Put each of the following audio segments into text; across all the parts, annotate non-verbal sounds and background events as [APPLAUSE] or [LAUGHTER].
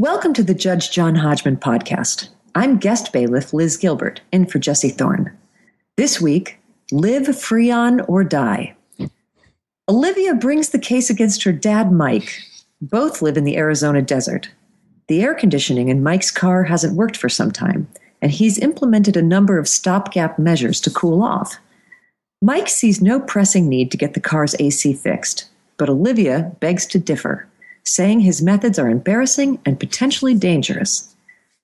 Welcome to the Judge John Hodgman podcast. I'm guest bailiff Liz Gilbert, in for Jesse Thorne. This week, live Freon or die. Olivia brings the case against her dad, Mike. Both live in the Arizona desert. The air conditioning in Mike's car hasn't worked for some time, and he's implemented a number of stopgap measures to cool off. Mike sees no pressing need to get the car's AC fixed, but Olivia begs to differ, saying his methods are embarrassing and potentially dangerous.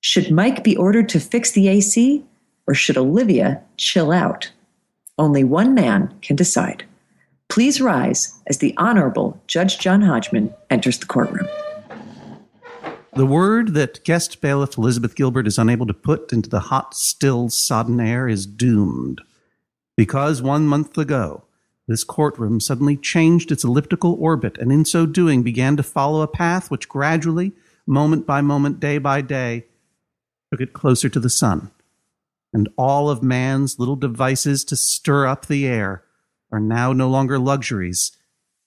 Should Mike be ordered to fix the AC, or should Olivia chill out? Only one man can decide. Please rise as the Honorable Judge John Hodgman enters the courtroom. The word that guest bailiff Elizabeth Gilbert is unable to put into the hot, still, sodden air is doomed. Because one month ago, this courtroom suddenly changed its elliptical orbit and in so doing began to follow a path which gradually, moment by moment, day by day, took it closer to the sun. And all of man's little devices to stir up the air are now no longer luxuries.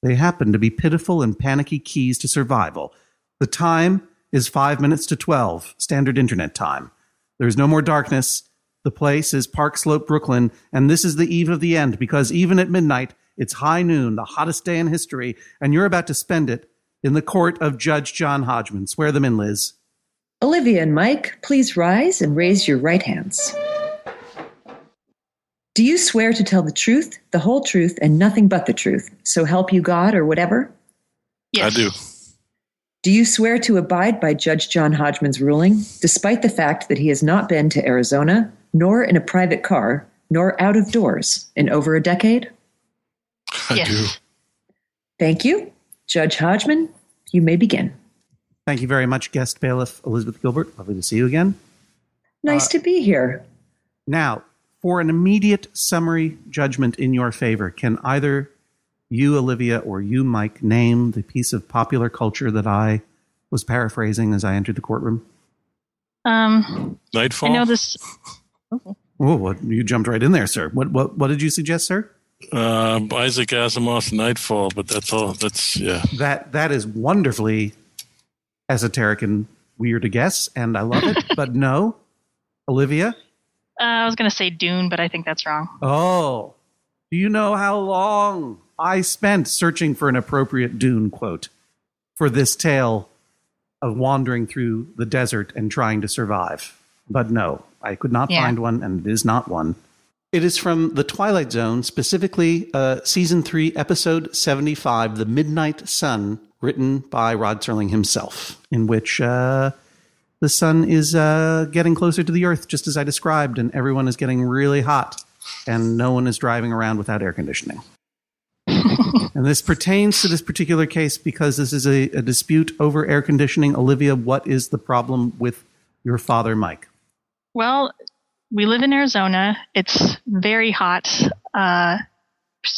They happen to be pitiful and panicky keys to survival. The time is five minutes to 12, standard internet time. There is no more darkness. The place is Park Slope, Brooklyn, and this is the eve of the end because even at midnight, it's high noon, the hottest day in history, and you're about to spend it in the court of Judge John Hodgman. Swear them in, Liz. Olivia and Mike, please rise and raise your right hands. Do you swear to tell the truth, the whole truth, and nothing but the truth? So help you God or whatever? Yes. I do. Do you swear to abide by Judge John Hodgman's ruling, despite the fact that he has not been to Arizona, nor in a private car, nor out of doors in over a decade? I yes. do. Thank you. Judge Hodgman, you may begin. Thank you very much, guest bailiff Elizabeth Gilbert. Lovely to see you again. Nice uh, to be here. Now, for an immediate summary judgment in your favor, can either you, Olivia, or you, Mike, name the piece of popular culture that I was paraphrasing as I entered the courtroom? Um, Nightfall. I know this. [LAUGHS] Oh, what, you jumped right in there, sir. What what what did you suggest, sir? Uh, Isaac Asimov's Nightfall, but that's all. That's yeah. That that is wonderfully esoteric and weird to guess, and I love it. [LAUGHS] but no, Olivia. Uh, I was going to say Dune, but I think that's wrong. Oh, do you know how long I spent searching for an appropriate Dune quote for this tale of wandering through the desert and trying to survive. But no, I could not yeah. find one, and it is not one. It is from The Twilight Zone, specifically uh, season three, episode 75, The Midnight Sun, written by Rod Serling himself, in which uh, the sun is uh, getting closer to the earth, just as I described, and everyone is getting really hot, and no one is driving around without air conditioning. [LAUGHS] and this pertains to this particular case because this is a, a, dispute over air conditioning. Olivia, what is the problem with your father, Mike? Well, we live in Arizona. It's very hot, uh,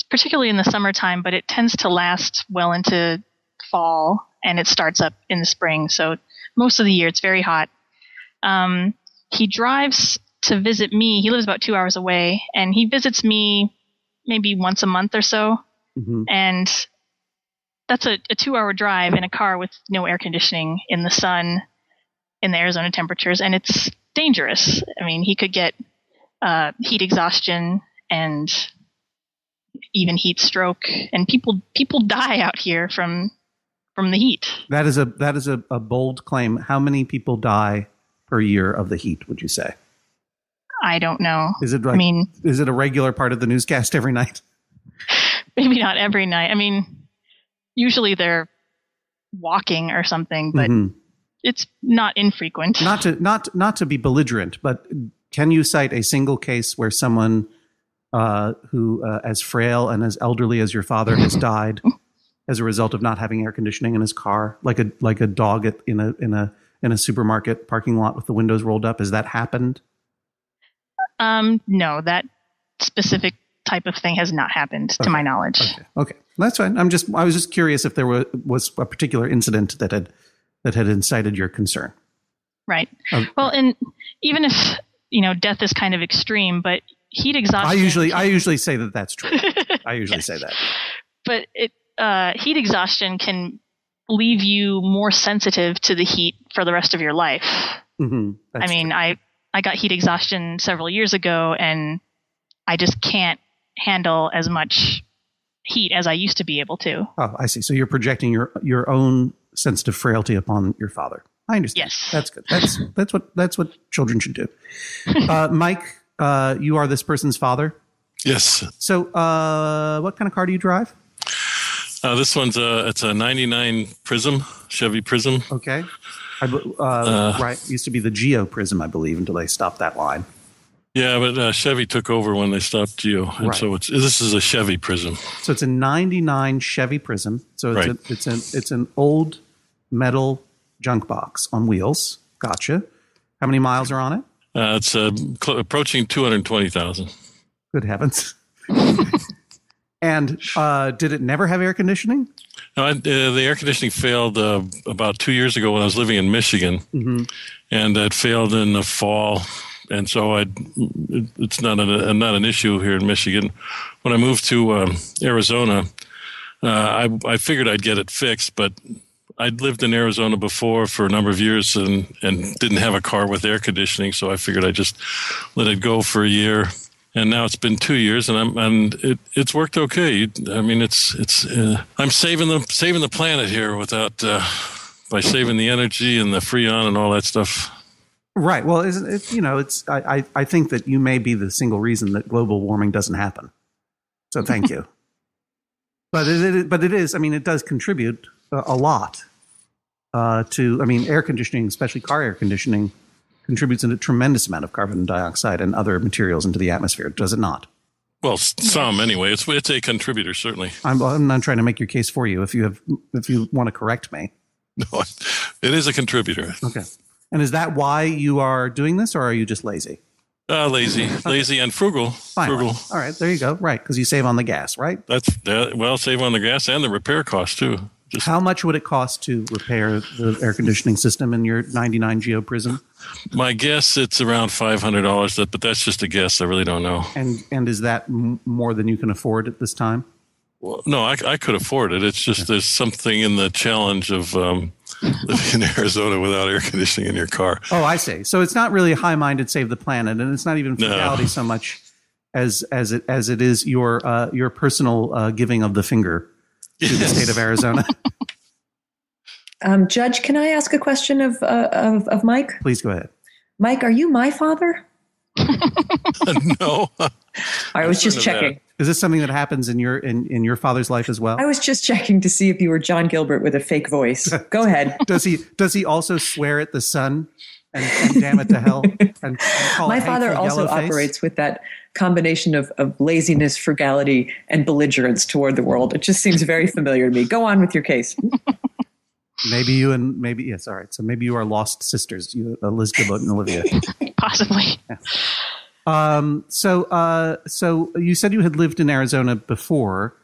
particularly in the summertime, but it tends to last well into fall and it starts up in the spring. So most of the year it's very hot. Um, he drives to visit me. He lives about two hours away, and he visits me maybe once a month or so. Mm-hmm. And that's a, a two hour drive in a car with no air conditioning in the sun in the Arizona temperatures. And it's dangerous. I mean, he could get uh, heat exhaustion and even heat stroke. And people, people die out here from, from the heat. That is a, that is a, a bold claim. How many people die per year of the heat, would you say? I don't know. Is it? Like, I mean, is it a regular part of the newscast every night? [LAUGHS] maybe not every night. I mean, usually they're walking or something, but mm-hmm. It's not infrequent. Not to not not to be belligerent, but can you cite a single case where someone uh, who, uh, as frail and as elderly as your father, has [LAUGHS] died as a result of not having air conditioning in his car, like a like a dog at, in a in a in a supermarket parking lot with the windows rolled up? Has that happened? Um, no, that specific type of thing has not happened okay. to my knowledge. Okay. okay, that's fine. I'm just I was just curious if there was was a particular incident that had that had incited your concern. Right. Um, well, and even if you know death is kind of extreme, but heat exhaustion. I usually I usually say that that's true. [LAUGHS] I usually yes. say that. But it uh, heat exhaustion can leave you more sensitive to the heat for the rest of your life. hmm I mean, I I got heat exhaustion several years ago, and I just can't handle as much heat as I used to be able to. oh, I see. So you're projecting your your own sensitive frailty upon your father. I understand. Yes. That's good. That's that's what that's what children should do. Uh, [LAUGHS] Mike, uh, you are this person's father. Yes. So, uh, what kind of car do you drive? Uh, this one's a it's a '99 Prism Chevy Prism. Okay. I, be- uh, right. Used to be the Geo Prism, I believe, until they stopped that line. Yeah, but uh, Chevy took over when they stopped Geo, and Right. so it's this is a Chevy Prism. So it's a '99 Chevy Prism. So it's Right. a, it's an it's an old metal junk box on wheels. Gotcha. How many miles are on it? Uh, it's uh, cl- approaching 220,000. Good heavens. [LAUGHS] and uh, did it never have air conditioning? No, I, uh, the air conditioning failed uh, about two years ago when I was living in Michigan, Mhm. and it failed in the fall. And so I, it's not a, not an issue here in Michigan. When I moved to um, Arizona, uh, I, I figured I'd get it fixed, but I'd lived in Arizona before for a number of years and, and didn't have a car with air conditioning, so I figured I'd just let it go for a year. And now it's been two years, and I'm and it, it's worked okay. I mean, it's it's uh, I'm saving the saving the planet here without uh, by saving the energy and the freon and all that stuff. Right. Well, isn't it, you know, it's I, I I think that you may be the single reason that global warming doesn't happen. So thank you. [LAUGHS] but it, it but it is. I mean, it does contribute a, a lot uh, to. I mean, air conditioning, especially car air conditioning, contributes a tremendous amount of carbon dioxide and other materials into the atmosphere. Does it not? Well, some anyway. It's it's a contributor certainly. I'm, I'm not trying to make your case for you. If you have, if you want to correct me, [LAUGHS] No, it is a contributor. okay. And is that why you are doing this, or are you just lazy? Uh, lazy, lazy, and frugal. Finally. Frugal. All right, there you go. Right, because you save on the gas, right? That's that. Well, save on the gas and the repair cost too. Just How much would it cost to repair the air conditioning system in your 99 Geo Prism? my guess, it's around five hundred dollars. But that's just a guess. I really don't know. And and is that m- more than you can afford at this time? Well, no, I, I could afford it. It's just there's something in the challenge of um, living [LAUGHS] in Arizona without air conditioning in your car. Oh, I see. So it's not really high-minded save the planet, and it's not even No. so much as as it as it is your uh, your personal uh, giving of the finger to the state of Arizona. [LAUGHS] Um, Judge, can I ask a question of, uh, of, of Mike? Please go ahead. Mike, are you my father? [LAUGHS] no, I was just Certain that. checking. Is this something that happens in your in, in your father's life as well? I was just checking to see if you were John Gilbert with a fake voice. Go [LAUGHS] ahead. Does he does he also swear at the sun and, and damn it to hell? And, and call My it father also yellow face? operates with that combination of, of laziness, frugality, and belligerence toward the world. It just seems very familiar to me. Go on with your case. Maybe you and maybe yes. All right. So maybe you are lost sisters, you, uh, Liz Gilbert and Olivia. [LAUGHS] Possibly. Um, so, uh, so you said you had lived in Arizona before,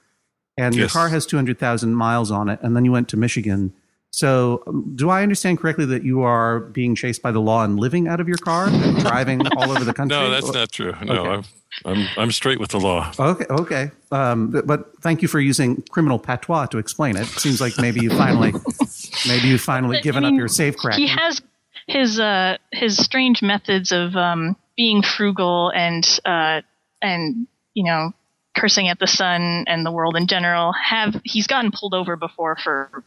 and your car has two hundred thousand miles on it, and then you went to Michigan. So, um, do I understand correctly that you are being chased by the law and living out of your car and driving [LAUGHS] all over the country? no, that's not true. No, Okay. I'm, I'm I'm straight with the law. Okay, okay. Um, but, but thank you for using criminal patois to explain it. Seems like maybe you finally, maybe you finally I given up mean, your safe crack. He has his uh, his strange methods of um, being frugal and uh, and you know cursing at the sun and the world in general. Have he's gotten pulled over before for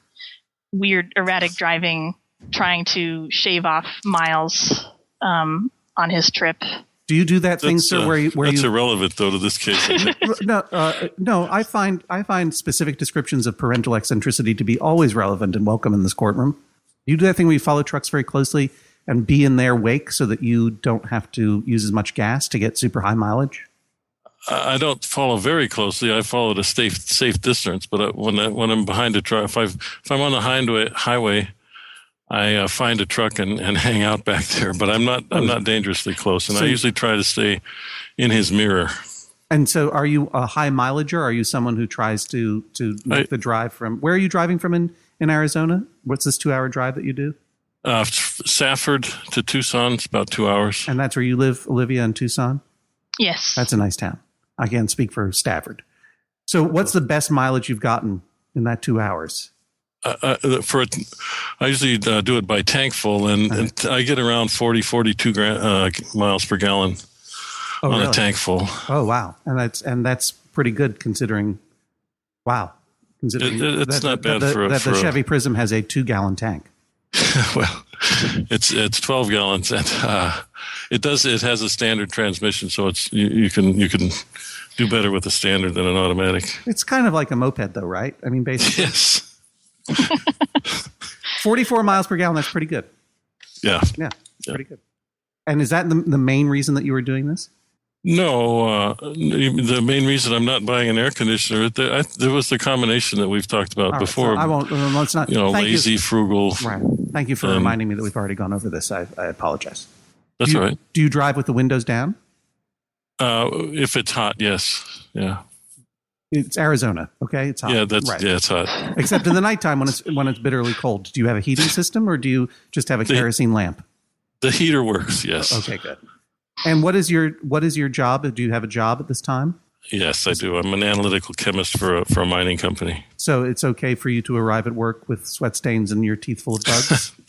weird erratic driving, trying to shave off miles um, on his trip. Do you do that thing, That's, sir, uh, where you where that's you irrelevant though to this case. I [LAUGHS] no, uh, no, I find I find specific descriptions of parental eccentricity to be always relevant and welcome in this courtroom. You do that thing where you follow trucks very closely and be in their wake so that you don't have to use as much gas to get super high mileage. I don't follow very closely. I follow at a safe safe distance. But uh, when I, when I'm behind a truck, if I if I'm on the highway highway, I uh, find a truck and, and [LAUGHS] hang out back there. But I'm not I'm not dangerously close, and So- I usually try to stay in his mirror. And so, are you a high mileager? Are you someone who tries to to make I- the drive from? Where are you driving from in in Arizona? What's this two hour drive that you do? Uh, Safford to Tucson, it's about two hours. And that's where you live, Olivia, in Tucson. Yes. That's a nice town. I can't speak for Stafford. So, what's the best mileage you've gotten in that two hours? uh, uh, for it, I usually uh, do it by tank full, and, and I get around 40, 42 gra- uh, miles per gallon Oh, on really? a tank full. Oh wow, and that's and that's pretty good considering. Wow, considering It- it- it's that, not bad the, for a- that the for a- Chevy Prism has a two gallon tank. [LAUGHS] well, it's it's 12 gallons, and uh, it does it has a standard transmission, so it's you, you can you can do better with a standard than an automatic. It's kind of like a moped, though, right? I mean, basically, Yes. [LAUGHS] forty four miles per gallon. That's pretty good. Yeah. Yeah, Yeah. pretty good. And is that the, the main reason that you were doing this? No, uh, the main reason I'm not buying an air conditioner, there, I, there was the combination that we've talked about right, before. so I won't. Let's not. you know, lazy, frugal. Right. Thank you for Um, reminding me that we've already gone over this. I, I apologize. That's do you, all right. Do you drive with the windows down? Uh, if it's hot, yes. Yeah. It's Arizona. Okay, it's hot. Yeah, that's right. yeah, it's hot. Except in the [LAUGHS] nighttime when it's when it's bitterly cold. Do you have a heating system or do you just have a The- kerosene lamp? The heater works, yes. Okay, good. And what is your what is your job? Do you have a job at this time? Yes, I do. I'm an analytical chemist for a, for a mining company. So it's okay for you to arrive at work with sweat stains and your teeth full of bugs. [LAUGHS]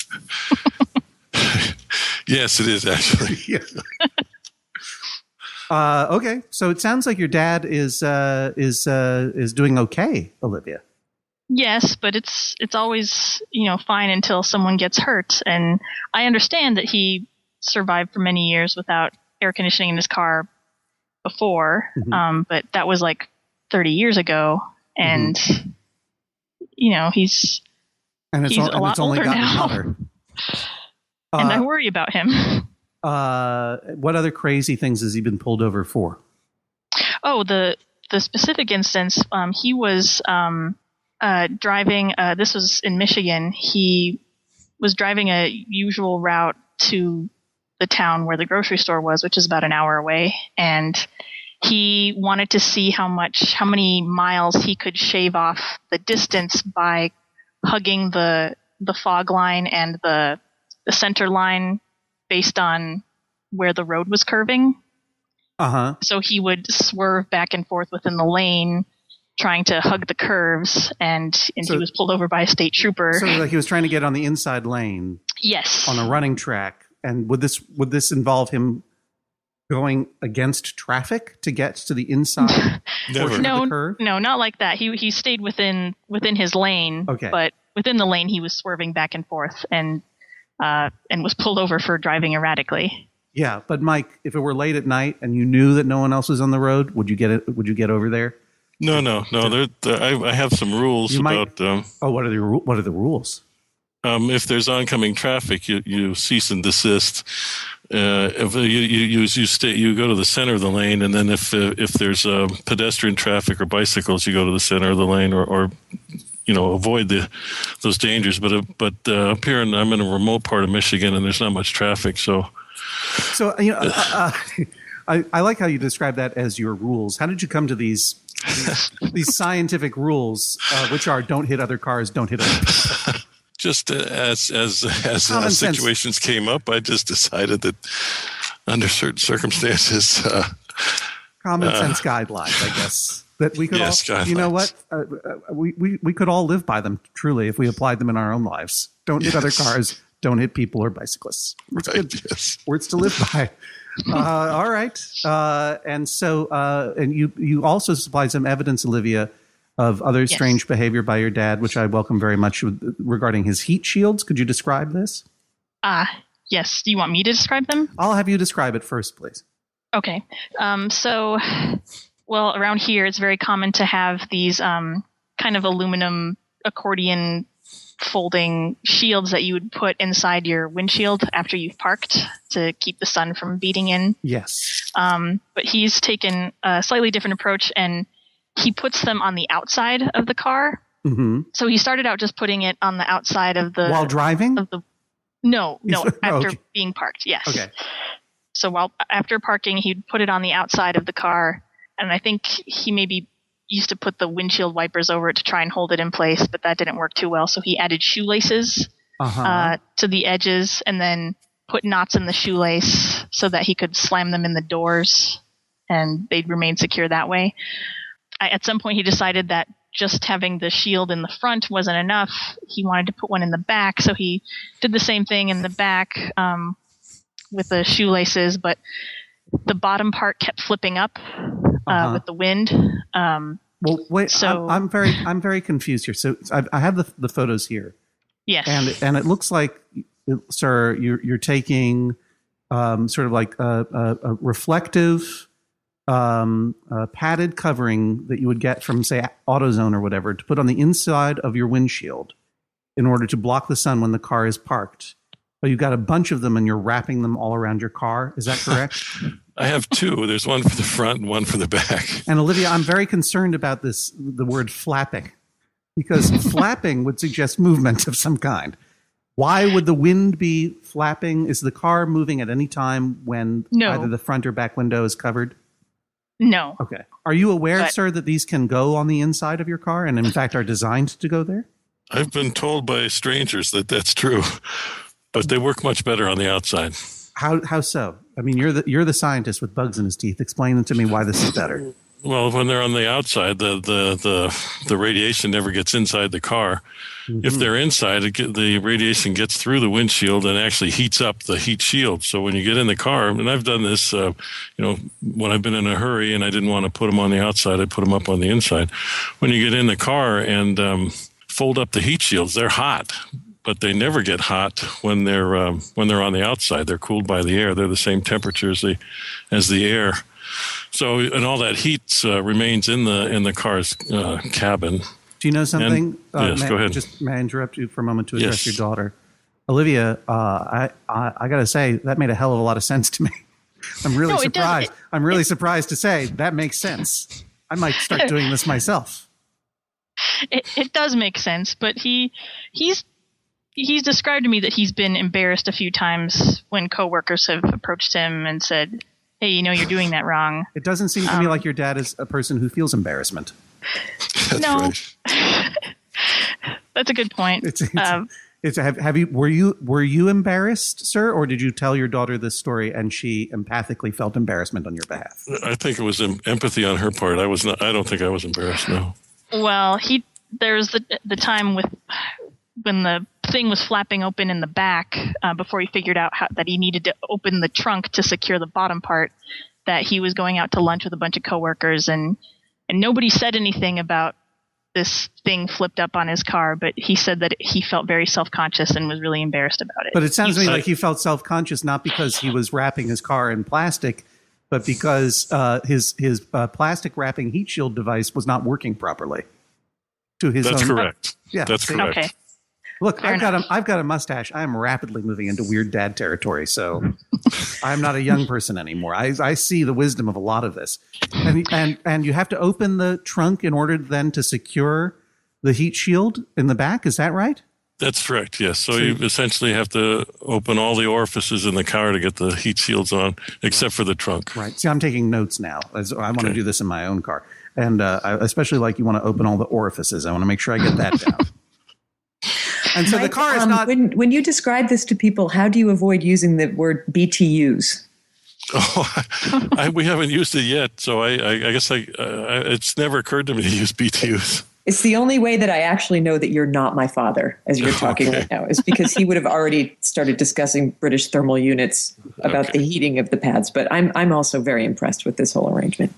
Yes, it is actually. [LAUGHS] uh, okay, so it sounds like your dad is uh, is uh, is doing okay, Olivia. Yes, but it's it's always you know fine until someone gets hurt, and I understand that he survived for many years without air conditioning in his car before, Mhm. um, but that was like 30 years ago, and you know he's And it's, He's al- a lot it's only older gotten now. hotter. [LAUGHS] and I Uh, worry about him. [LAUGHS] uh, what other crazy things has he been pulled over for? Oh, the the specific instance, um, he was um, uh, driving. Uh, this was in Michigan. He was driving a usual route to the town where the grocery store was, which is about an hour away, and he wanted to see how much, how many miles he could shave off the distance by hugging the the fog line and the the center line based on where the road was curving. Uh huh. so he would swerve back and forth within the lane trying to hug the curves and and So- he was pulled over by a state trooper. So like he was trying to get on the inside lane yes. on a running track, and would this would this involve him going against traffic to get to the inside [LAUGHS] Never. portion No, of the curve? no not like that he he stayed within within his lane Okay. but within the lane he was swerving back and forth and uh and was pulled over for driving erratically Yeah, but Mike, if it were late at night and you knew that no one else was on the road, would you get it? Would you get over there? No, no, no. There, there- I, I have some rules You might- about um, Oh, what are the what are the rules? Um, if there's oncoming traffic, you, you cease and desist. Uh, if you you you you, stay, you go to the center of the lane, and then if uh, if there's uh, pedestrian traffic or bicycles, you go to the center of the lane, or, or you know avoid the those dangers. But uh, but uh, up here, in, I'm in a remote part of Michigan, and there's not much traffic, so So you know, uh, uh, I, I like how you describe that as your rules. How did you come to these these, these scientific rules, uh, which are don't hit other cars, don't hit other people? [LAUGHS] just uh, as as [LAUGHS] as uh, sense. situations came up, I just decided that under certain circumstances. [LAUGHS] Uh, common sense guidelines, I guess. That we could Yes, all, you know what, uh, uh, we, we we could all live by them truly if we applied them in our own lives. Don't hit other cars. Don't hit people or bicyclists. It's right, good. yes. words to live by. [LAUGHS] Uh, all right, uh, and so uh, and you you also supplied some evidence, Olivia, of other Yes. strange behavior by your dad, which I welcome very much regarding his heat shields. Could you describe this? ah yes do you want me to describe them I'll have you describe it first, please. Okay. Um, so, well, around here, it's very common to have these um, kind of aluminum accordion folding shields that you would put inside your windshield after you've parked to keep the sun from beating in. Yes. Um, but he's taken a slightly different approach and he puts them on the outside of the car. hmm So he started out just putting it on the outside of the While driving. of the no no [LAUGHS] He's- after okay. being parked yes Okay. so while after parking he'd put it on the outside of the car and i think he maybe used to put the windshield wipers over it to try and hold it in place but that didn't work too well so he added shoelaces Uh-huh. uh, to the edges and then put knots in the shoelace so that he could slam them in the doors and they'd remain secure that way at some point he decided that just having the shield in the front wasn't enough. He wanted to put one in the back, so he did the same thing in the back um, with the shoelaces, but the bottom part kept flipping up uh, Uh-huh. with the wind. Um, Well, wait. So- I'm, I'm very, I'm very confused here. So I, I have the the photos here, yes. and and it looks like, sir, you're you're taking, um, sort of like a, a, a reflective, um, uh, padded covering that you would get from say AutoZone or whatever to put on the inside of your windshield, in order to block the sun when the car is parked. But you've got a bunch of them, and you're wrapping them all around your car. Is that correct? [LAUGHS] I have two. There's one for the front and one for the back. And Olivia, I'm very concerned about this the word flapping because [LAUGHS] flapping would suggest movement of some kind. Why would the wind be flapping? Is the car moving at any time when No. either the front or back window is covered? No. Okay. Are you aware, But- sir, that these can go on the inside of your car and in uh-huh. fact are designed to go there? I've been told by strangers that that's true, but they work much better on the outside. How how so? I mean, you're the you're the scientist with bugs in his teeth. Explain to me why this is better. Well, when they're on the outside, the the the, the radiation never gets inside the car. If they're inside, it get, the radiation gets through the windshield and actually heats up the heat shield. So when you get in the car, and I've done this, uh, you know, when I've been in a hurry and I didn't want to put them on the outside, I put them up on the inside. When you get in the car and um, fold up the heat shields, they're hot, but they never get hot when they're um, when they're on the outside. They're cooled by the air. They're the same temperature as the as the air. So and all that heat uh, remains in the in the car's uh, cabin. Do you know something? Uh, yes, may, go ahead. Just may I interrupt you for a moment to address Yes. your daughter, Olivia? Uh, I, I I gotta say that made a hell of a lot of sense to me. [LAUGHS] I'm really No, it surprised. I'm really surprised to say that makes sense. I might start doing this myself. [LAUGHS] it, it does make sense, but he he's he's described to me that he's been embarrassed a few times when coworkers have approached him and said, "Hey, you know, you're doing that wrong." It doesn't seem to me like your dad is a person who feels embarrassment. That's No. [LAUGHS] That's a good point. It's, it's, Um, it's have, have you were you were you embarrassed, sir, or did you tell your daughter this story and she empathically felt embarrassment on your behalf? I think it was em- empathy on her part. I was not. I don't think I was embarrassed. No. well, he there's the the time with when the thing was flapping open in the back uh, before he figured out how, that he needed to open the trunk to secure the bottom part. That he was going out to lunch with a bunch of coworkers and and nobody said anything about this thing flipped up on his car, but he said that he felt very self conscious and was really embarrassed about it. But it sounds to me like he felt self conscious not because he was wrapping his car in plastic, but because uh, his his uh, plastic wrapping heat shield device was not working properly. To his That's own, correct. Yeah, That's correct. okay. Look, Fair I've got a I've got a mustache. I am rapidly moving into weird dad territory. So I'm not a young person anymore. I I see the wisdom of a lot of this, and and and you have to open the trunk in order then to secure the heat shield in the back. Is that right? That's correct. Yes. So you essentially have to open all the orifices in the car to get the heat shields on, except for the trunk. Right. See, I'm taking notes now. As I want to do this in my own car, and uh, I especially like you want to open all the orifices. I want to make sure I get that down. And so the car is um, not. When, when you describe this to people, how do you avoid using the word BTUs? [LAUGHS] Oh, I, we haven't used it yet, so I, I, I guess I, uh, it's never occurred to me to use BTUs. It's the only way that I actually know that you're not my father as you're [LAUGHS] talking Okay. right now, is because he would have already started discussing British thermal units about Okay. the heating of the pads. But I'm I'm also very impressed with this whole arrangement.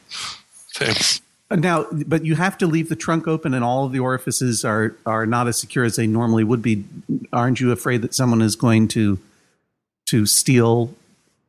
Thanks. Now, but you have to leave the trunk open, and all of the orifices are are not as secure as they normally would be. Aren't you afraid that someone is going to to steal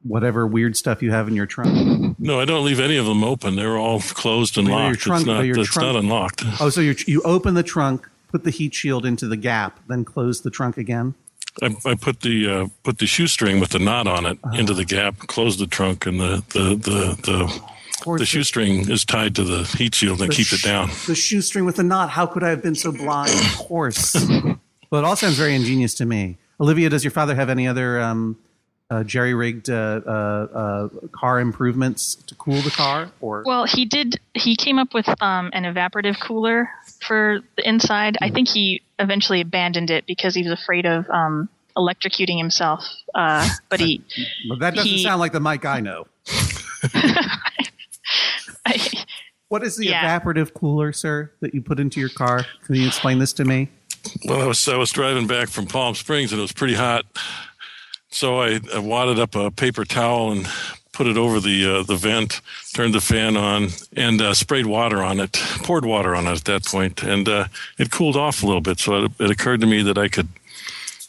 whatever weird stuff you have in your trunk? No, I don't leave any of them open. They're all closed and But your locked. trunk- it's not. It's trunk- not unlocked. Oh, so you you open the trunk, put the heat shield into the gap, then close the trunk again. I, I put the uh, put the shoestring with the knot on it Uh-huh. into the gap, close the trunk, and the the the the, course the shoestring is tied to the heat shield and The keeps it down. The shoestring with the knot. How could I have been so blind? [COUGHS] Of course. well, it all sounds very ingenious to me. Olivia, does your father have any other um, uh, jerry-rigged uh, uh, uh, car improvements to cool the car? Or Well, he did. He came up with um, an evaporative cooler for the inside. I think he eventually abandoned it because he was afraid of um, electrocuting himself. Uh, but [LAUGHS] he, Well, that doesn't he- sound like the Mike I know. [LAUGHS] [LAUGHS] I, [LAUGHS] What is the Yeah. evaporative cooler, sir, that you put into your car? Can you explain this to me? Well, I was I was driving back from Palm Springs and it was pretty hot, so I, I wadded up a paper towel and put it over the uh, the vent, turned the fan on, and uh, sprayed water on it. Poured water on it at that point, and uh, it cooled off a little bit. So it, it occurred to me that I could,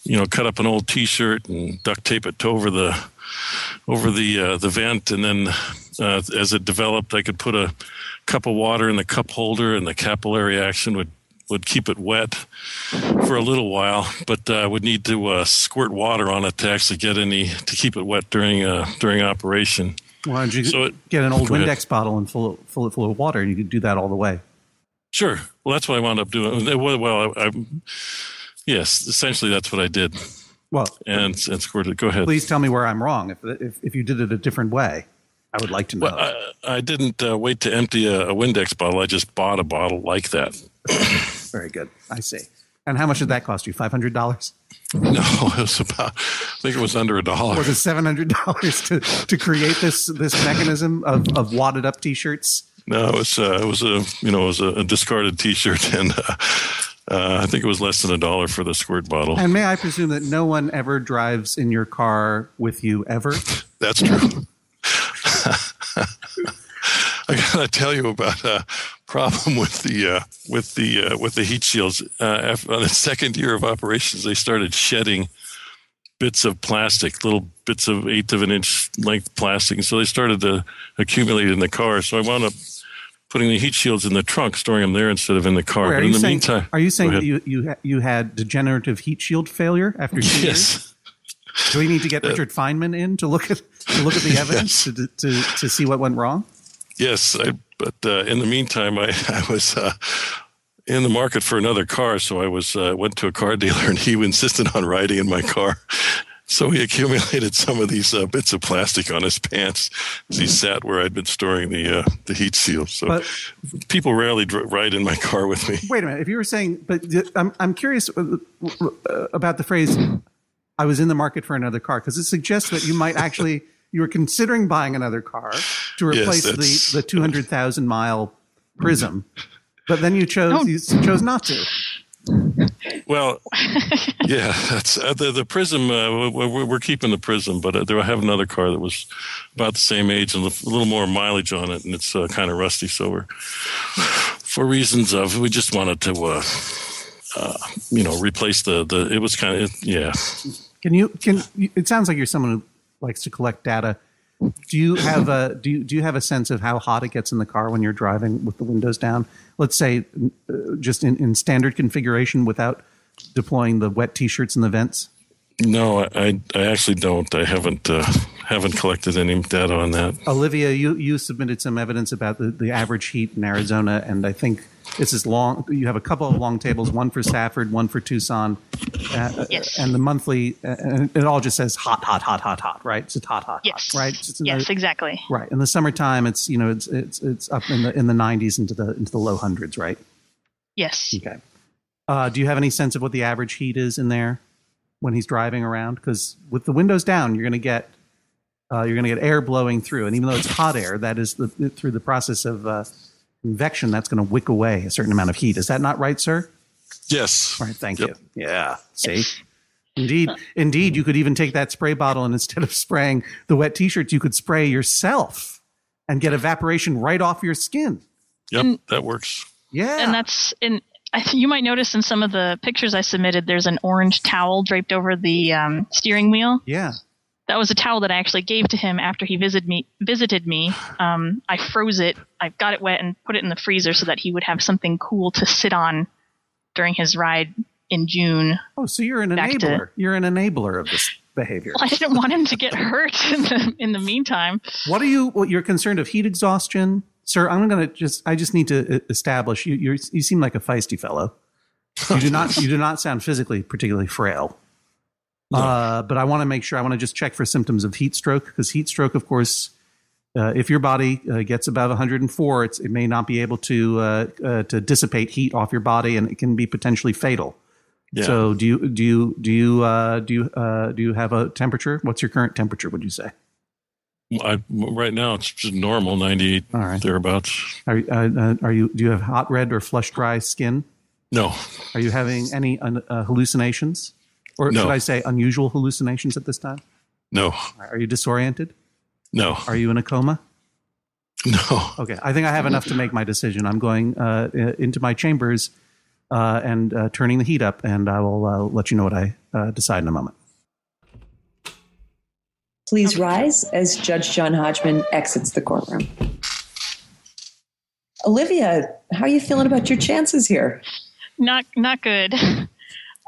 you know, cut up an old T-shirt and duct tape it over the over the uh, the vent, and then uh, as it developed, I could put a cup of water in the cup holder, and the capillary action would would keep it wet for a little while, but uh, would need to uh, squirt water on it to actually get any to keep it wet during uh, during operation. Why don't you So it- get an old go ahead. Windex bottle and fill it, fill it full of water, and you could do that all the way. Sure. Well, that's what I wound up doing. Well, well I, I, yes, essentially that's what I did, Well, and and squirted. Go ahead. please tell me where I'm wrong. If, if, if you did it a different way, I would like to know. Well, I, I didn't uh, wait to empty a, a Windex bottle. I just bought a bottle like that. [COUGHS] Very good. I see. And how much did that cost you? Five hundred dollars? [LAUGHS] No, it was about. I think it was under a dollar. Was it seven hundred dollars to to create this this mechanism of of wadded up T-shirts? No, it was uh, it was a you know it was a, a discarded T-shirt, [LAUGHS] and uh, uh, I think it was less than a dollar for the squirt bottle. And may I presume that no one ever drives in your car with you ever? [LAUGHS] That's true. I gotta tell you about a problem with the uh, with the uh, with the heat shields. Uh, after, on the second year of operations, they started shedding bits of plastic, little bits of eighth of an inch length plastic, and so they started to accumulate in the car. So I wound up putting the heat shields in the trunk, storing them there instead of in the car. Wait, but in the saying meantime, are you saying that you you you had degenerative heat shield failure after two [LAUGHS] years? Yes. Do we need to get Richard Feynman in to look at to look at the [LAUGHS] evidence to, to to see what went wrong? Yes, I, but uh, in the meantime, I, [LAUGHS] I was uh, in the market for another car, so I was uh, went to a car dealer, and he [LAUGHS] insisted on riding in my car. So he accumulated some of these uh, bits of plastic on his pants as he sat where I'd been storing the uh, the heat seal. So But- people rarely dr- ride in my car with me. Wait a minute. If you were saying, but I'm I'm curious uh, about the phrase "I was in the market for another car" because it suggests that you might actually you were considering buying another car to replace that's- the the two hundred thousand mile Prism, but then you chose you chose not to. Well, yeah, that's uh, the the Prism. Uh, we're, we're keeping the Prism, but uh, there I have another car that was about the same age and a little more mileage on it, and it's uh, kind of rusty. So we're, for reasons of, we just wanted to, uh, uh, you know, replace the the. It was kind of yeah. Can you can it sounds like you're someone who likes to collect data. Do you have a do you, do you have a sense of how hot it gets in the car when you're driving with the windows down? Let's say uh, just in, in standard configuration without deploying the wet t-shirts in the vents. No, I I, I actually don't. I haven't uh, haven't collected any data on that. Olivia, you, you submitted some evidence about the, the average heat in Arizona, and I think this is long. You have a couple of long tables, one for Safford, one for Tucson, uh, Yes. and the monthly, uh, and it all just says hot, hot, hot, hot, hot, right? It's hot, hot, Yes. hot, right? It's Yes, exactly. right. In the summertime, it's you know it's it's it's up in the in the 90s into the into the low hundreds, right? Yes. Okay. Uh, do you have any sense of what the average heat is in there when he's driving around? Because with the windows down, you're going to get uh, you're going to get air blowing through, and even though it's hot air, that is the, through the process of uh, convection, that's going to wick away a certain amount of heat. Is that not right, sir? Yes. All right. Thank Yep. you. Yeah. See. Indeed, indeed, you could even take that spray bottle and instead of spraying the wet t-shirts, you could spray yourself and get evaporation right off your skin. Yep. And- that works. Yeah. And that's in. I think you might notice in some of the pictures I submitted, there's an orange towel draped over the um, steering wheel. yeah. That was a towel that I actually gave to him after he visited me. Visited me. Um, I froze it. I got it wet and put it in the freezer so that he would have something cool to sit on during his ride in June. Oh, so you're an Back to- enabler. You're an enabler of this behavior. Well, I didn't want him to get hurt in the in the meantime. What are you? Well, you're concerned of heat exhaustion, sir. I'm going to just. I just need to establish you. You're, you seem like a feisty fellow. You do not. you do not sound physically particularly frail. Uh, but I want to make sure. I want to just check for symptoms of heat stroke because heat stroke, of course, uh, if your body uh, gets above 104, it's, it may not be able to uh, uh, to dissipate heat off your body, and it can be potentially fatal. Yeah. So, do you do you do you uh, do you uh, do you have a temperature? What's your current temperature? Would you say? I, right now it's just normal, 98 All right. thereabouts. Are, are you? Do you have hot red or flush dry skin? No, Are you having any hallucinations, or No. should I say unusual hallucinations at this time? no, Are you disoriented? no, Are you in a coma? no. Okay, I think I have enough to make my decision. I'm going uh, uh, into my chambers uh, and uh, turning the heat up, and I will uh, let you know what I uh, decide in a moment. Please rise as Judge John Hodgman exits the courtroom. Olivia, how are you feeling about your chances here? Not not good. [LAUGHS]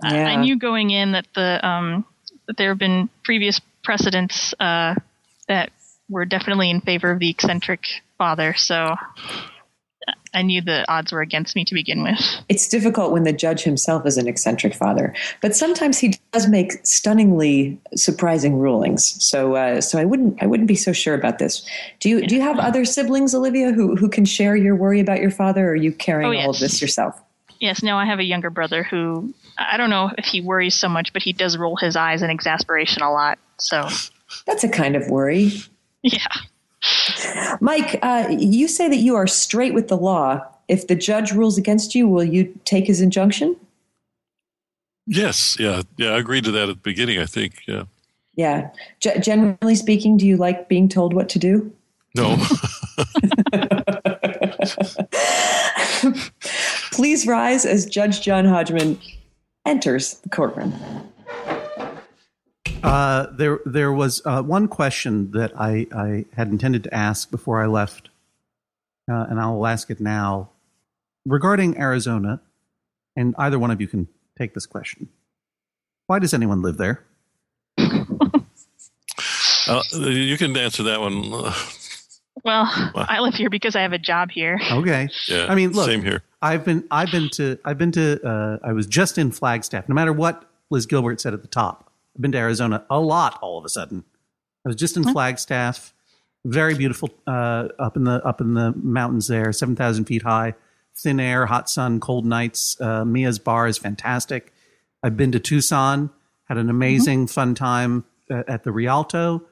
I- I knew going in that the um, that there have been previous precedents uh, that were definitely in favor of the eccentric father, so I knew the odds were against me to begin with. It's difficult when the judge himself is an eccentric father, but sometimes he does make stunningly surprising rulings. So, uh, so I wouldn't, I wouldn't be so sure about this. Do you, do you have other siblings, Olivia, who who can share your worry about your father, or are you carrying Oh, all of this yourself? Yes, no, I have a younger brother who I don't know if he worries so much, but he does roll his eyes in exasperation a lot. So [LAUGHS] That's a kind of worry. yeah. Mike, uh, you say that you are straight with the law. If the judge rules against you, will you take his injunction? Yes, yeah, yeah. I agreed to that at the beginning. I think. Yeah. Yeah. G- generally speaking, do you like being told what to do? No. [LAUGHS] [LAUGHS] Please rise as Judge John Hodgman enters the courtroom. Uh, there, there was uh, one question that I, I had intended to ask before I left, uh, and I will ask it now regarding Arizona. And either one of you can take this question. Why does anyone live there? [LAUGHS] uh, you can answer that one. Uh, Well, Wow. I live here because I have a job here. Okay. yeah. I mean, look, Same here. I've been I've been to I've been to uh, I was just in Flagstaff. No matter what Liz Gilbert said at the top, I've been to Arizona a lot. All of a sudden, I was just in Flagstaff. Very beautiful uh, up in the up in the mountains there, seven thousand feet high. Thin air, hot sun, cold nights. Uh, Mia's bar is fantastic. I've been to Tucson, had an amazing fun time uh, at the Rialto.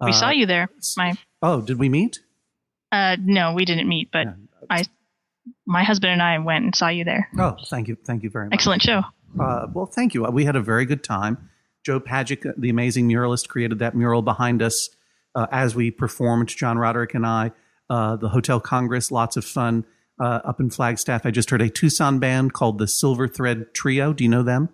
We Uh, saw you there. My Oh, did we meet? Uh, no, we didn't meet, but I, my husband and I went and saw you there. Oh, thank you, thank you very much. Excellent show. Uh, well, thank you. We had a very good time. Joe Pagac, the amazing muralist, created that mural behind us uh, as we performed. John Roderick and I, uh, the Hotel Congress, lots of fun uh, up in Flagstaff. I just heard a Tucson band called the Silver Thread Trio. Do you know them?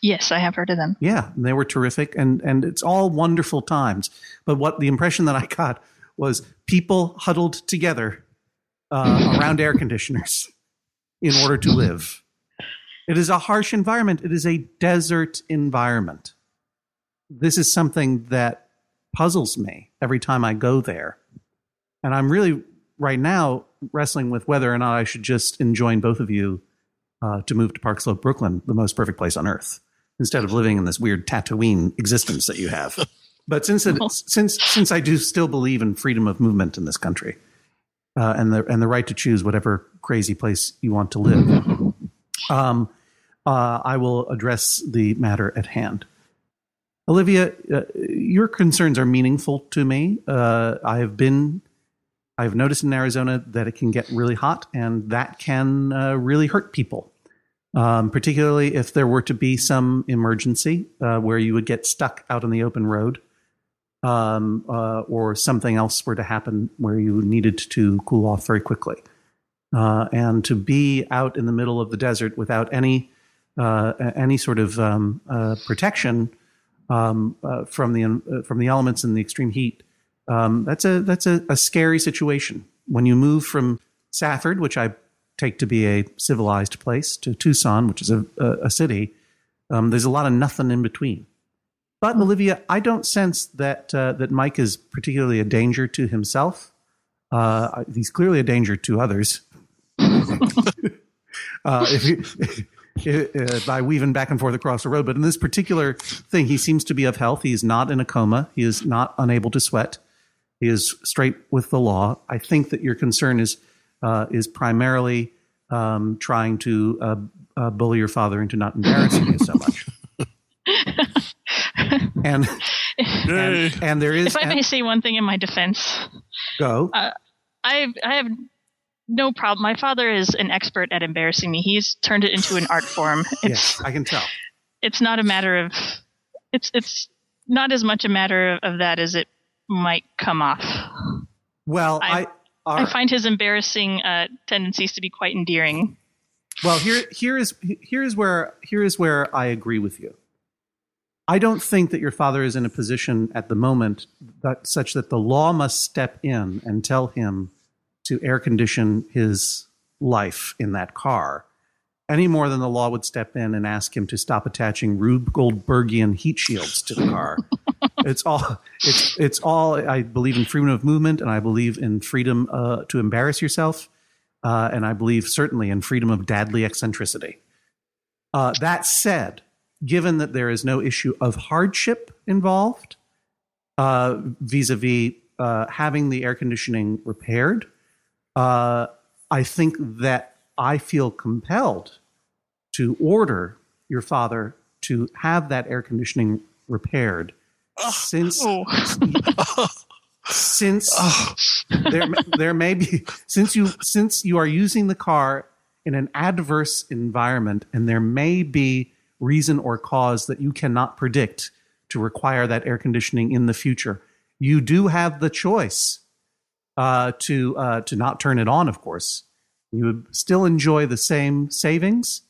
Yes, I have heard of them. Yeah, they were terrific, and and it's all wonderful times. But what the impression that I got was people huddled together uh, around air conditioners in order to live. It is a harsh environment. It is a desert environment. This is something that puzzles me every time I go there, and I'm really right now wrestling with whether or not I should just enjoin both of you uh, to move to Park Slope, Brooklyn, the most perfect place on earth instead of living in this weird Tatooine existence that you have. [LAUGHS] But since it, since since I do still believe in freedom of movement in this country, uh, and the and the right to choose whatever crazy place you want to live, [LAUGHS] um, uh, I will address the matter at hand. Olivia, uh, your concerns are meaningful to me. Uh, I have been, I've noticed in Arizona that it can get really hot, and that can uh, really hurt people um, particularly if there were to be some emergency uh, where you would get stuck out on the open road, um, uh, or something else were to happen where you needed to cool off very quickly. Uh, and to be out in the middle of the desert without any uh, any sort of um, uh, protection um, uh, from the uh, from the elements and the extreme heat, um, that's a that's a, a scary situation. When you move from Safford, which I take to be a civilized place, to Tucson, which is a, a, a city, um, there's a lot of nothing in between. But Olivia, I don't sense that uh, that Mike is particularly a danger to himself. Uh, he's clearly a danger to others. [LAUGHS] uh, if you, [LAUGHS] uh, by weaving back and forth across the road, but in this particular thing, he seems to be of health. He is not in a coma. He is not unable to sweat. He is straight with the law. I think that your concern is uh, is primarily um, trying to uh, bully your father into not embarrassing you so much. And [LAUGHS] and, and there is if I may say one thing in my defense, go. uh, I I have no problem. My father is an expert at embarrassing me. He's turned it into an art form. [LAUGHS] It's yes, I can tell. it's not a matter of it's it's not as much a matter of that as it might come off. Well, I, I- our- I find his embarrassing uh, tendencies to be quite endearing. Well, here here is here is where here is where I agree with you. I don't think that your father is in a position at the moment that such that the law must step in and tell him to air condition his life in that car any more than the law would step in and ask him to stop attaching Rube Goldbergian heat shields to the car. [LAUGHS] it's all it's it's all I believe in freedom of movement and I believe in freedom uh, to embarrass yourself uh, and I believe certainly in freedom of dadly eccentricity. Uh, that said, given that there is no issue of hardship involved uh, vis-a-vis uh, having the air conditioning repaired, uh, I think that I feel compelled to order your father to have that air conditioning repaired since Oh, since there there may be since you since you are using the car in an adverse environment and there may be reason or cause that you cannot predict to require that air conditioning in the future. You do have the choice uh, to uh, to not turn it on of course. You would still enjoy the same savings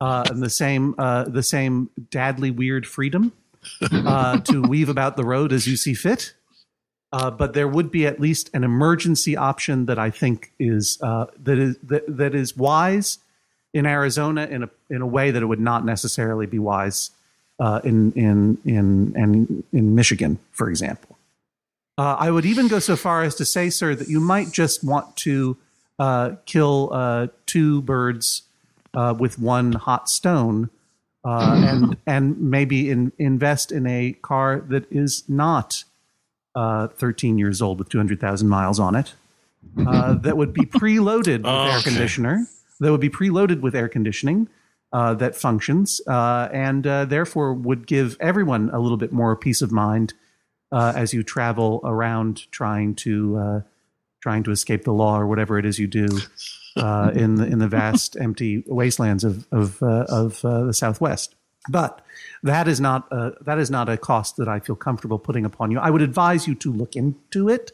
uh, and the same uh, the same dadly weird freedom uh, to [LAUGHS] weave about the road as you see fit. Uh, but there would be at least an emergency option that I think is that is that, that is wise in Arizona in a in a way that it would not necessarily be wise uh, in in in and in Michigan, for example. Uh, I would even go so far as to say, sir, that you might just want to uh, kill uh, two birds uh, with one hot stone, uh, [LAUGHS] and and maybe in, invest in a car that is not uh, 13 years old with 200,000 miles on it. Uh, that would be preloaded with Oh, air conditioner. That would be preloaded with air conditioning uh, that functions, uh, and uh, therefore would give everyone a little bit more peace of mind uh, as you travel around trying to uh, trying to escape the law or whatever it is you do uh, [LAUGHS] in the in the vast empty wastelands of of uh, of uh, the Southwest. But that is not a, that is not a cost that I feel comfortable putting upon you. I would advise you to look into it.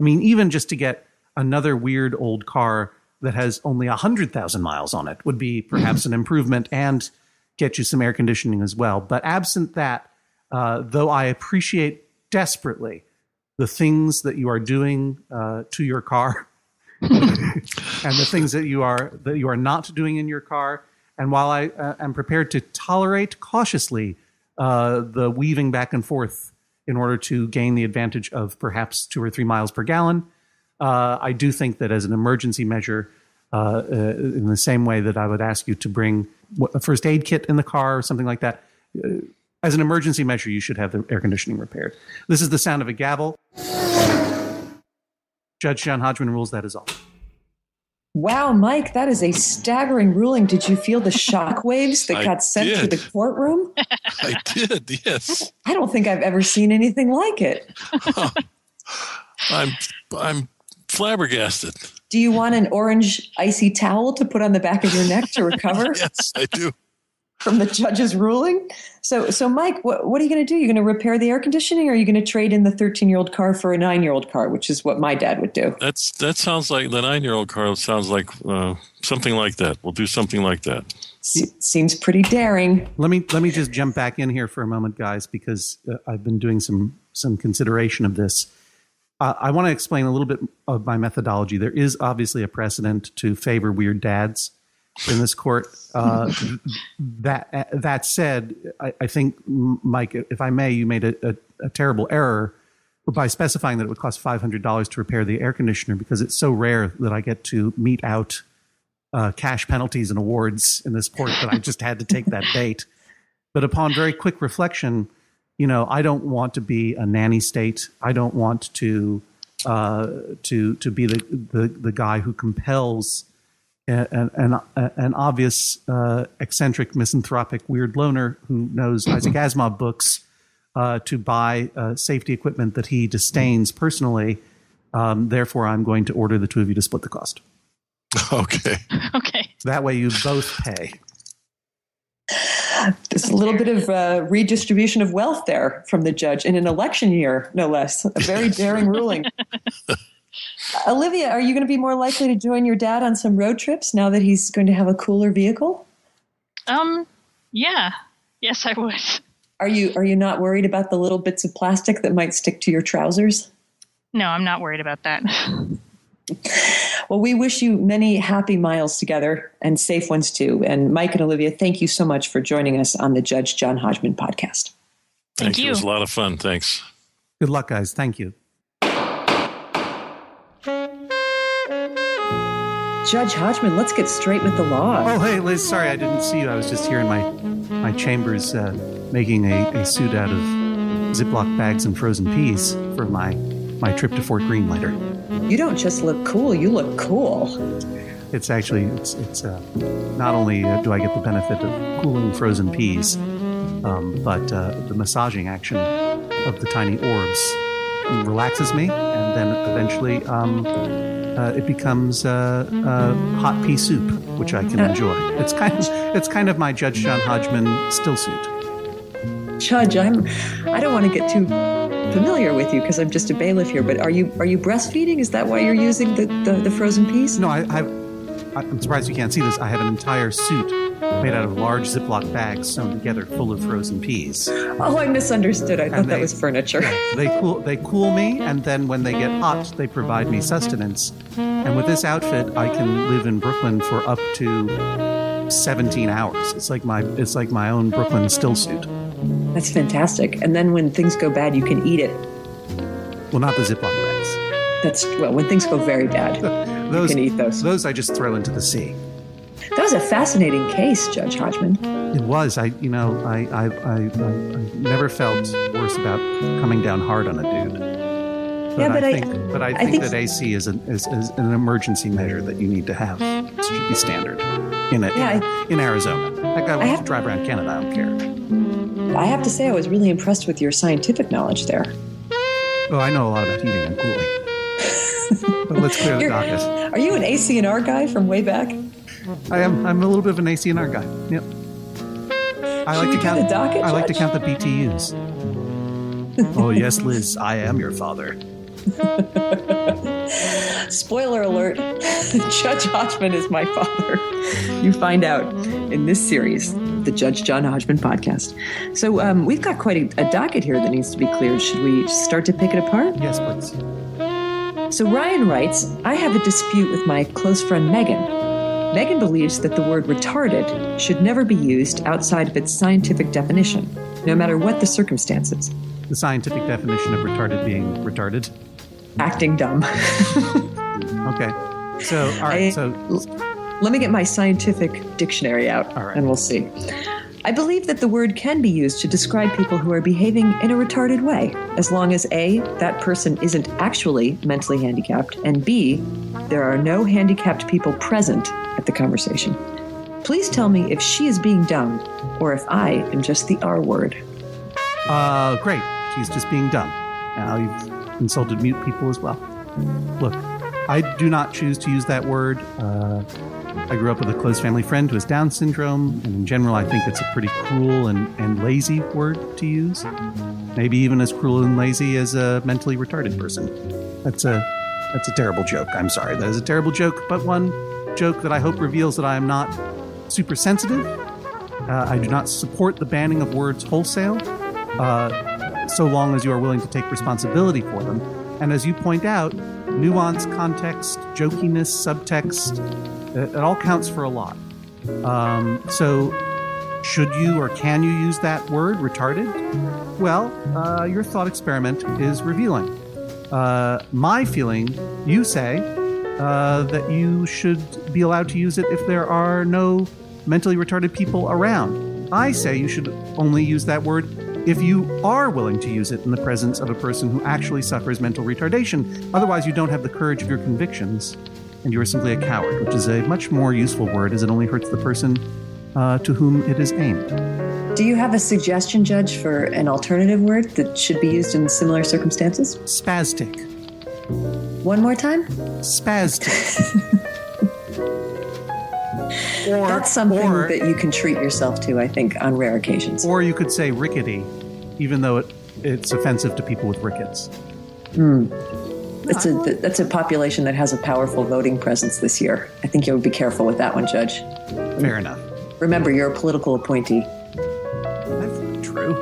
I mean, even just to get another weird old car that has only hundred thousand miles on it would be perhaps an improvement and get you some air conditioning as well. But absent that, uh, though I appreciate desperately the things that you are doing uh, to your car [LAUGHS] and the things that you are that you are not doing in your car. And while I uh, am prepared to tolerate cautiously uh, the weaving back and forth in order to gain the advantage of perhaps two or three miles per gallon, uh, I do think that as an emergency measure, uh, uh, in the same way that I would ask you to bring a first aid kit in the car or something like that, uh, as an emergency measure, you should have the air conditioning repaired. This is the sound of a gavel. Judge John Hodgman rules that is all. Wow, Mike, that is a staggering ruling. Did you feel the shock [LAUGHS] waves that I got sent through the courtroom? [LAUGHS] I did, yes. I don't think I've ever seen anything like it. [LAUGHS] I'm I'm flabbergasted. Do you want an orange icy towel to put on the back of your neck to recover [LAUGHS] Yes, I do. from the judge's ruling? So, so Mike, what, what are you going to do? You're going to repair the air conditioning, or are you going to trade in the 13 year old car for a nine year old car, which is what my dad would do? That's that sounds like the nine year old car sounds like uh, something like that. We'll do something like that. Se- seems pretty daring. Let me let me just jump back in here for a moment, guys, because uh, I've been doing some some consideration of this. Uh, I want to explain a little bit of my methodology. There is obviously a precedent to favor weird dads in this court. Uh, that that said, I, I think Mike, if I may, you made a, a, a terrible error by specifying that it would cost five hundred dollars to repair the air conditioner because it's so rare that I get to mete out uh, cash penalties and awards in this court that I just had to take that bait. But upon very quick reflection, you know, I don't want to be a nanny state. I don't want to uh, to to be the, the the guy who compels an an, an obvious uh, eccentric misanthropic weird loner who knows [CLEARS THROAT] Isaac Asimov books uh, to buy uh, safety equipment that he disdains personally. Um, therefore, I'm going to order the two of you to split the cost. [LAUGHS] Okay. Okay. That way, you both pay. [LAUGHS] There's a little bit of uh, redistribution of wealth there from the judge in an election year, no less. A very daring ruling. [LAUGHS] Olivia, are you going to be more likely to join your dad on some road trips now that he's going to have a cooler vehicle? Um. Yeah. Yes, I would. Are you are you not worried about the little bits of plastic that might stick to your trousers? No, I'm not worried about that. Well, we wish you many happy miles together and safe ones too. And Mike and Olivia, thank you so much for joining us on the Judge John Hodgman podcast. Thank Thanks. It was a lot of fun. Thanks. Good luck, guys. Thank you. Judge Hodgman, let's get straight with the law. Oh, hey, Liz. Sorry, I didn't see you. I was just here in my my chambers uh, making a, a suit out of Ziploc bags and frozen peas for my my trip to Fort Greene later. You don't just look cool, you look cool. It's actually it's it's uh, not only uh, do I get the benefit of cooling frozen peas, um, but uh, the massaging action of the tiny orbs relaxes me, and then eventually um, uh, it becomes uh, uh, hot pea soup, which I can enjoy. [LAUGHS] It's kind of it's kind of my Judge John Hodgman still suit. Judge, I'm I don't want to get too familiar with you because I'm just a bailiff here, but are you are you breastfeeding? Is that why you're using the, the, the frozen peas? No, I, I I'm surprised you can't see this. I have an entire suit made out of large Ziploc bags sewn together, full of frozen peas. Oh, I misunderstood. I thought And that they- was furniture. They cool they cool me, and then when they get hot, they provide me sustenance. And with this outfit, I can live in Brooklyn for up to 17 hours. It's like my it's like my own Brooklyn still suit. That's fantastic. And then when things go bad, you can eat it. Well, not the Ziploc bags. That's well, when things go very bad, [LAUGHS] Those can eat those. Those I just throw into the sea. that was a fascinating case, Judge Hodgman. It was. I, you know, I, I, I, I, I never felt worse about coming down hard on a dude. But Yeah, but I- think, but I I think, think- that AC is an, is, is an emergency measure that you need to have. It should be standard in a, Yeah, in, Arizona. That guy wants to drive around Canada. I don't care. I have to say, I was really impressed with your scientific knowledge there. Oh, I know a lot about heating and cooling. [LAUGHS] but let's clear the docket. Are you an ACNR guy from way back? I am. I'm a little bit of an ACNR guy. Yep. I Should like we to count. the docket, I like to count the BTUs. [LAUGHS] oh yes, Liz. I am your father. [LAUGHS] Spoiler alert Judge Hodgman is my father. You find out in this series, the Judge John Hodgman podcast. So um, we've got quite a, a docket here that needs to be cleared. Should we start to pick it apart? Yes, please. So Ryan writes I have a dispute with my close friend Megan. Megan believes that the word retarded should never be used outside of its scientific definition, no matter what the circumstances. The scientific definition of retarded being retarded. Acting dumb. [LAUGHS] Okay. So, all right. I- So, Let me get my scientific dictionary out right. and we'll see. I believe that the word can be used to describe people who are behaving in a retarded way, as long as A, that person isn't actually mentally handicapped, and B, there are no handicapped people present at the conversation. Please tell me if she is being dumb or if I am just the R word. uh, great. She's just being dumb. Now you've insulted mute people as well. Look, I do not choose to use that word. Uh, I grew up with a close family friend who has Down syndrome, and in general, I think it's a pretty cruel and, and lazy word to use. Maybe even as cruel and lazy as a mentally retarded person. That's a that's a terrible joke. I'm sorry. That is a terrible joke, but one joke that I hope reveals that I am not super sensitive. Uh, I do not support the banning of words wholesale, uh, so long as you are willing to take responsibility for them. And as you point out, nuance, context, jokiness, subtext, it, all counts for a lot. Um, so, should you or can you use that word, retarded? Well, uh, your thought experiment is revealing. Uh, my feeling, you say, uh, that you should be allowed to use it if there are no mentally retarded people around. I say you should only use that word if you are willing to use it in the presence of a person who actually suffers mental retardation. Otherwise, you don't have the courage of your convictions, and you are simply a coward, which is a much more useful word as it only hurts the person uh, to whom it is aimed. Do you have a suggestion, Judge, for an alternative word that should be used in similar circumstances? Spastic. One more time? Spastic. [LAUGHS] or, That's something or, that you can treat yourself to, I think, on rare occasions. or you could say rickety, even though it, it's offensive to people with rickets. It's a, that's a population that has a powerful voting presence this year. I think you would be careful with that one, Judge. Fair enough. Remember, you're a political appointee. That's not true.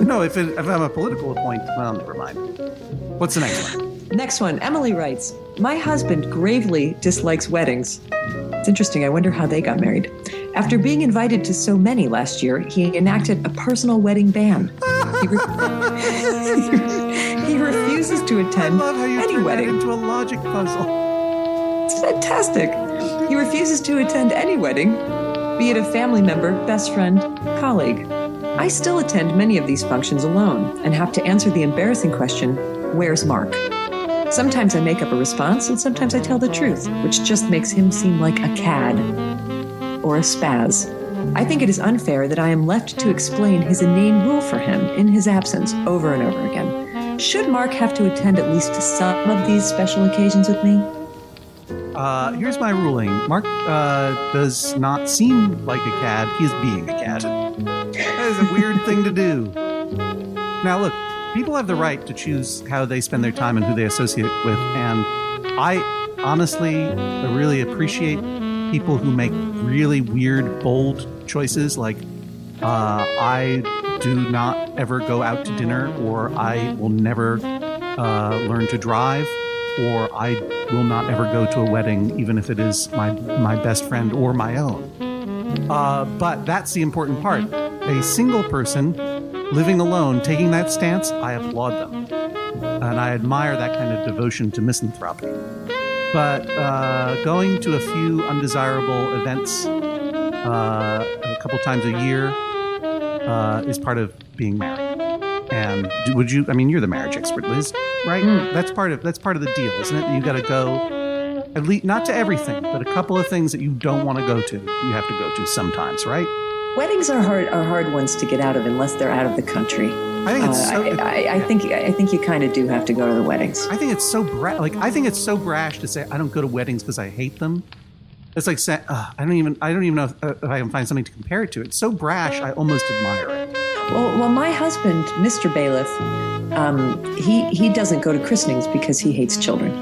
[LAUGHS] no, if, it, if I'm a political appointee, well, never mind. What's the next one? Next one, Emily writes My husband gravely dislikes weddings. It's interesting. I wonder how they got married. After being invited to so many last year, he enacted a personal wedding ban. [LAUGHS] to attend love how you any wedding. into a logic puzzle. It's fantastic. He refuses to attend any wedding, be it a family member, best friend, colleague. I still attend many of these functions alone and have to answer the embarrassing question Where's Mark? Sometimes I make up a response and sometimes I tell the truth, which just makes him seem like a cad or a spaz. I think it is unfair that I am left to explain his inane rule for him in his absence over and over again. Should Mark have to attend at least some of these special occasions with me? Uh, here's my ruling. Mark uh, does not seem like a cad. He is being a cad. That is a weird thing to do. Now, look, people have the right to choose how they spend their time and who they associate with, and I honestly really appreciate people who make really weird, bold choices like uh, I do not ever go out to dinner, or I will never uh, learn to drive, or I will not ever go to a wedding, even if it is my my best friend or my own. Uh, but that's the important part. A single person living alone taking that stance, I applaud them, and I admire that kind of devotion to misanthropy. But uh, going to a few undesirable events uh, a couple times a year uh, is part of being married. And would you? I mean, you're the marriage expert, Liz, right? That's part of that's part of the deal, isn't it? You got to go at least not to everything, but a couple of things that you don't want to go to, you have to go to sometimes, right? Weddings are hard are hard ones to get out of unless they're out of the country. I think it's Uh, so. I, I, I think I think you kind of do have to go to the weddings. I think it's so bra- like I think it's so brash to say I don't go to weddings because I hate them. It's like saying uh, I don't even I don't even know if, uh, if I can find something to compare it to. It's so brash. I almost admire it. Well, well, my husband, Mr. Bailiff, um, he he doesn't go to christenings because he hates children.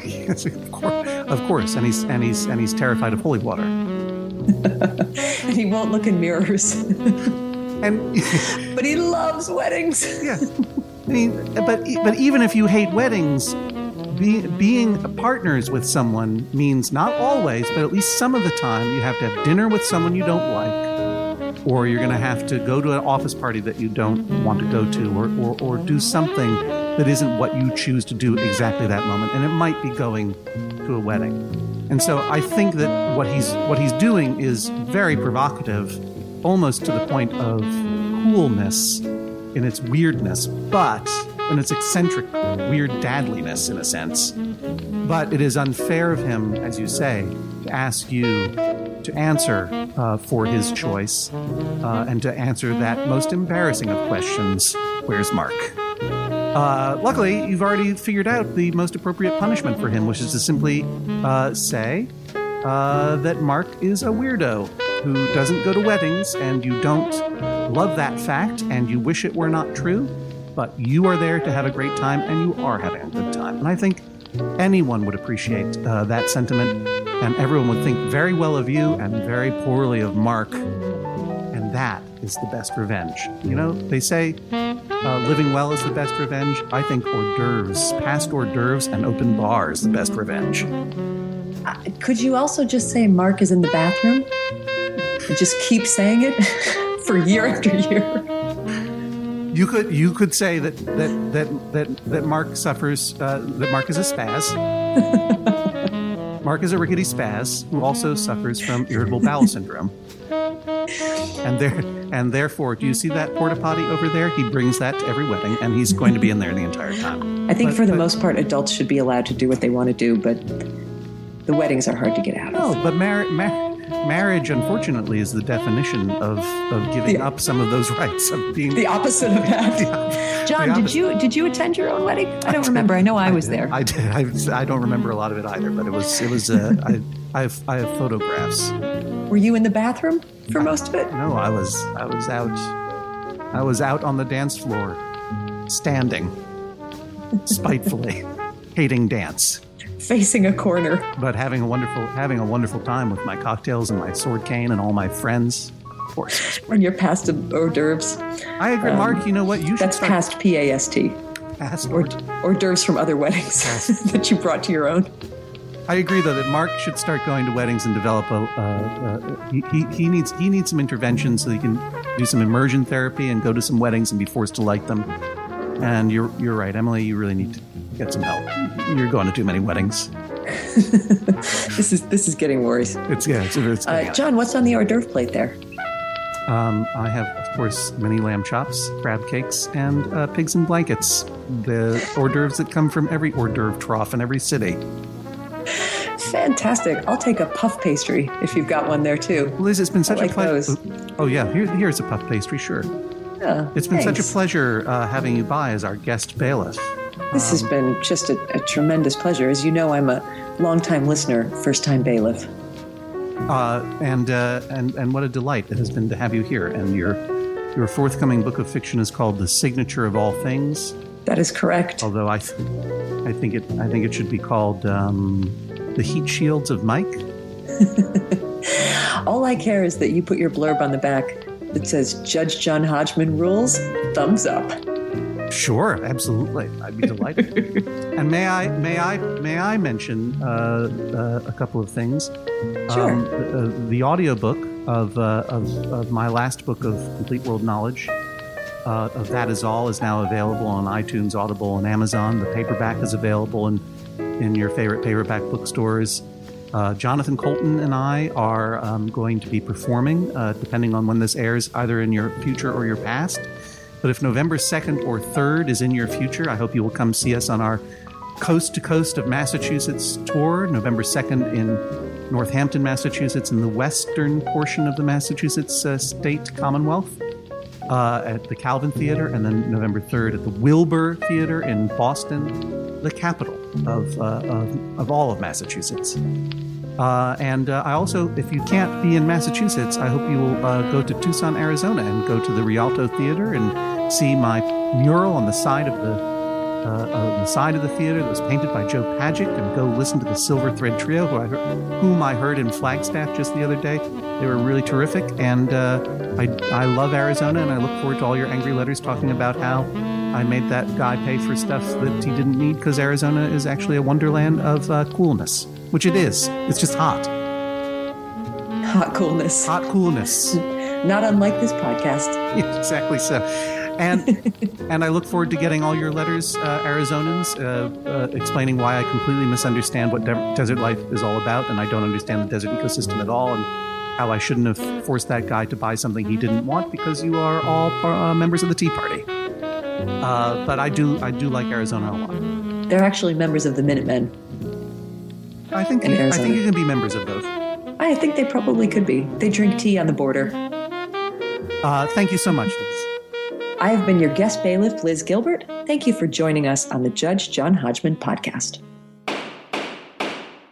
[LAUGHS] yes, of course, of course, and he's and he's and he's terrified of holy water. And he won't look in mirrors. [LAUGHS] And [LAUGHS] but he loves weddings. yeah, I mean, but but even if you hate weddings, be, being partners with someone means not always, but at least some of the time, you have to have dinner with someone you don't like, or you're going to have to go to an office party that you don't want to go to, or, or or do something that isn't what you choose to do exactly that moment, and it might be going to a wedding. And so I think that what he's what he's doing is very provocative, almost to the point of coolness in its weirdness, but in its eccentric, weird dadliness in a sense. But it is unfair of him, as you say, to ask you to answer uh, for his choice uh, and to answer that most embarrassing of questions where's Mark? Uh, luckily, you've already figured out the most appropriate punishment for him, which is to simply uh, say uh, that Mark is a weirdo who doesn't go to weddings, and you don't love that fact, and you wish it were not true, but you are there to have a great time, and you are having a good time. And I think anyone would appreciate uh, that sentiment, and everyone would think very well of you and very poorly of Mark. And that is the best revenge. You know, they say uh, living well is the best revenge. I think hors d'oeuvres, past hors d'oeuvres, and open bar is the best revenge. Uh, Could you also just say Mark is in the bathroom? And just keep saying it [LAUGHS] for year after year. You could you could say that that that that, that Mark suffers uh, that Mark is a spaz. Mark is a rickety spaz who also suffers from irritable bowel syndrome. And there and therefore, do you see that porta potty over there? He brings that to every wedding, and he's going to be in there the entire time. I think But- for the but- most part, adults should be allowed to do what they want to do, but the weddings are hard to get out of. No, but mar- mar- marriage, unfortunately, is the definition of, of giving The- up some of those [LAUGHS] rights of being The opposite of that. [LAUGHS] John, The did you did you attend your own wedding? I don't remember. I know I was there. I did. I, I don't remember a lot of it either, but it was it was. Uh, I I have I have photographs. Were you in the bathroom for most of it? No, I was I was out. I was out on the dance floor, standing, spitefully, hating dance, Facing a corner. but having a wonderful having a wonderful time with my cocktails and my sword cane and all my friends. Of course, When you're past the hors d'oeuvres. I agree, Mark. You know what? You should That's start past P-A-S-T. past Or hors d'oeuvres from other weddings [LAUGHS] that you brought to your own. I agree, though, that Mark should start going to weddings and develop a. Uh, uh, he, he, he needs he needs some intervention so he can do some immersion therapy and go to some weddings and be forced to like them. And you're you're right, Emily. You really need to get some help. You're going to too many weddings. [LAUGHS] This is this is getting worse. It's yeah. It's, it's Uh, John, what's on the hors d'oeuvre plate there? um, I have, of course, many lamb chops, crab cakes, and uh, pigs in blankets. The hors d'oeuvres that come from every hors d'oeuvre trough in every city. Fantastic. I'll take a puff pastry if you've got one there too. Liz, it's been such like a pleasure. Oh yeah, here, here's a puff pastry. Sure. Yeah, It's been such a pleasure uh, having you by as our guest bailiff. This has been just a, a tremendous pleasure. As you know, I'm a longtime listener, first time bailiff. Uh, and uh, and and what a delight it has been to have you here. And your your forthcoming book of fiction is called "The Signature of All Things." That is correct. Although I, th- I think it I think it should be called um, "The Heat Shields of Mike." [LAUGHS] All I care is that you put your blurb on the back that says Judge John Hodgman rules, thumbs up. Sure, absolutely, I'd be delighted. [LAUGHS] and may I may I may I mention uh, uh, a couple of things? Sure. Um, uh, the audiobook of, uh, of of my last book of complete world knowledge uh, of that is all is now available on iTunes, Audible, and Amazon. The paperback is available in in your favorite paperback bookstores. Uh, Jonathan Coulton and I are um, going to be performing, uh, depending on when this airs, either in your future or your past. But if November 2nd or 3rd is in your future, I hope you will come see us on our Coast to Coast of Massachusetts tour, November 2nd in Northampton, Massachusetts, in the western portion of the Massachusetts uh, state Commonwealth uh, at the Calvin Theater, and then November 3rd at the Wilbur Theater in Boston, the capital of, uh, of, of all of Massachusetts. Uh, and uh, I also, if you can't be in Massachusetts, I hope you will uh, go to Tucson, Arizona, and go to the Rialto Theater and see my mural on the side of the uh, on the side of the theater that was painted by Joe Pagac, and go listen to the Silver Thread Trio, who I heard, whom I heard in Flagstaff just the other day. They were really terrific, and uh, I I love Arizona, and I look forward to all your angry letters talking about how I made that guy pay for stuff that he didn't need because Arizona is actually a wonderland of uh, coolness, which it is. It's just hot, Hot coolness. hot coolness. Not unlike this podcast. [LAUGHS] exactly so. And [LAUGHS] and I look forward to getting all your letters, uh, Arizonans, uh, uh, explaining why I completely misunderstand what de- desert life is all about, and I don't understand the desert ecosystem at all, and how I shouldn't have forced that guy to buy something he didn't want because you are all uh, members of the Tea Party. Uh, but I do I do like Arizona a lot. They're actually members of the Minutemen. I think In you, I think you can be members of both. I think they probably could be. They drink tea on the border. Uh, thank you so much. Liz. I have been your guest bailiff, Liz Gilbert. Thank you for joining us on the Judge John Hodgman podcast.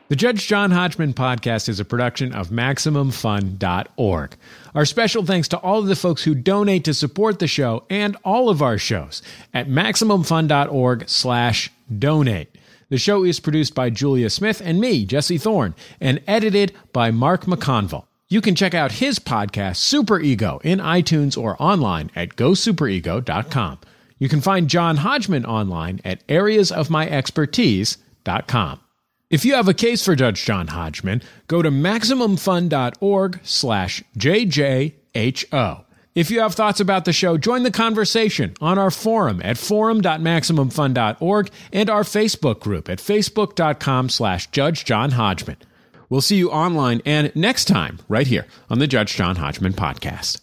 The Judge John Hodgman podcast is a production of MaximumFun.org. Our special thanks to all of the folks who donate to support the show and all of our shows at MaximumFun.org slash donate. The show is produced by Julia Smith and me, Jesse Thorne, and edited by Mark McConville. You can check out his podcast, Super Ego, in iTunes or online at gosuperego.com. You can find John Hodgman online at areasofmyexpertise.com. If you have a case for Judge John Hodgman, go to MaximumFun.org slash JJHO. If you have thoughts about the show, join the conversation on our forum at forum.maximumfun.org and our Facebook group at facebook.com slash Judge John Hodgman. We'll see you online and next time right here on the Judge John Hodgman podcast.